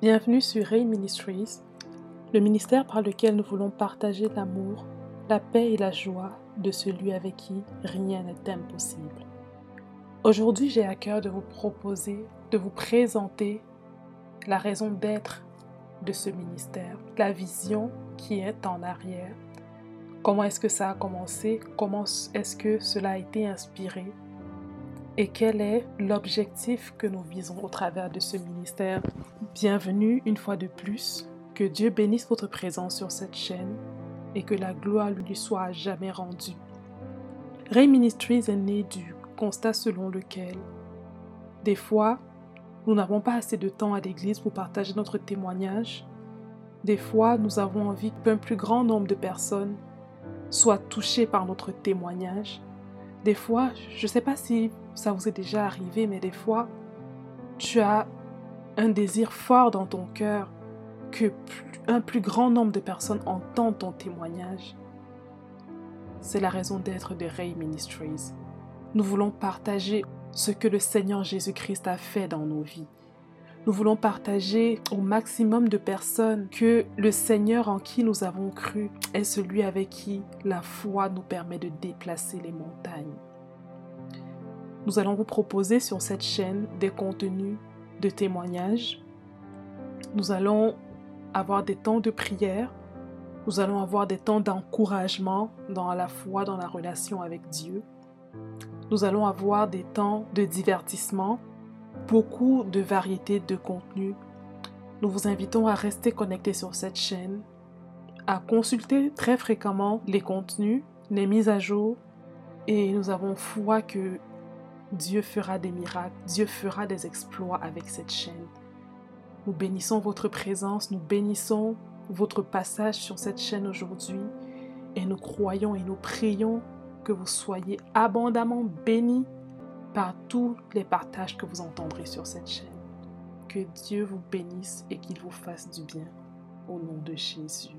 Bienvenue sur Ray Ministries, le ministère par lequel nous voulons partager l'amour, la paix et la joie de celui avec qui rien n'est impossible. Aujourd'hui, j'ai à cœur de vous proposer, de vous présenter la raison d'être de ce ministère, la vision qui est en arrière. Comment est-ce que ça a commencé? Comment est-ce que cela a été inspiré? Et quel est l'objectif que nous visons au travers de ce ministère? Bienvenue une fois de plus. Que Dieu bénisse votre présence sur cette chaîne et que la gloire lui soit jamais rendue. Ray Ministries est né du constat selon lequel, des fois, nous n'avons pas assez de temps à l'église pour partager notre témoignage. Des fois, nous avons envie qu'un plus grand nombre de personnes soient touchées par notre témoignage. Des fois, je ne sais pas si ça vous est déjà arrivé, mais des fois, tu as un désir fort dans ton cœur que un plus grand nombre de personnes entendent ton témoignage. C'est la raison d'être de Ray Ministries. Nous voulons partager ce que le Seigneur Jésus-Christ a fait dans nos vies. Nous voulons partager au maximum de personnes que le Seigneur en qui nous avons cru est celui avec qui la foi nous permet de déplacer les montagnes. Nous allons vous proposer sur cette chaîne des contenus de témoignages. Nous allons avoir des temps de prière. Nous allons avoir des temps d'encouragement dans la foi, dans la relation avec Dieu. Nous allons avoir des temps de divertissement, beaucoup de variétés de contenus. Nous vous invitons à rester connectés sur cette chaîne, à consulter très fréquemment les contenus, les mises à jour, et nous avons foi que Dieu fera des miracles, Dieu fera des exploits avec cette chaîne. Nous bénissons votre présence, nous bénissons votre passage sur cette chaîne aujourd'hui et nous croyons et nous prions que vous soyez abondamment bénis par tous les partages que vous entendrez sur cette chaîne. Que Dieu vous bénisse et qu'il vous fasse du bien. Au nom de Jésus.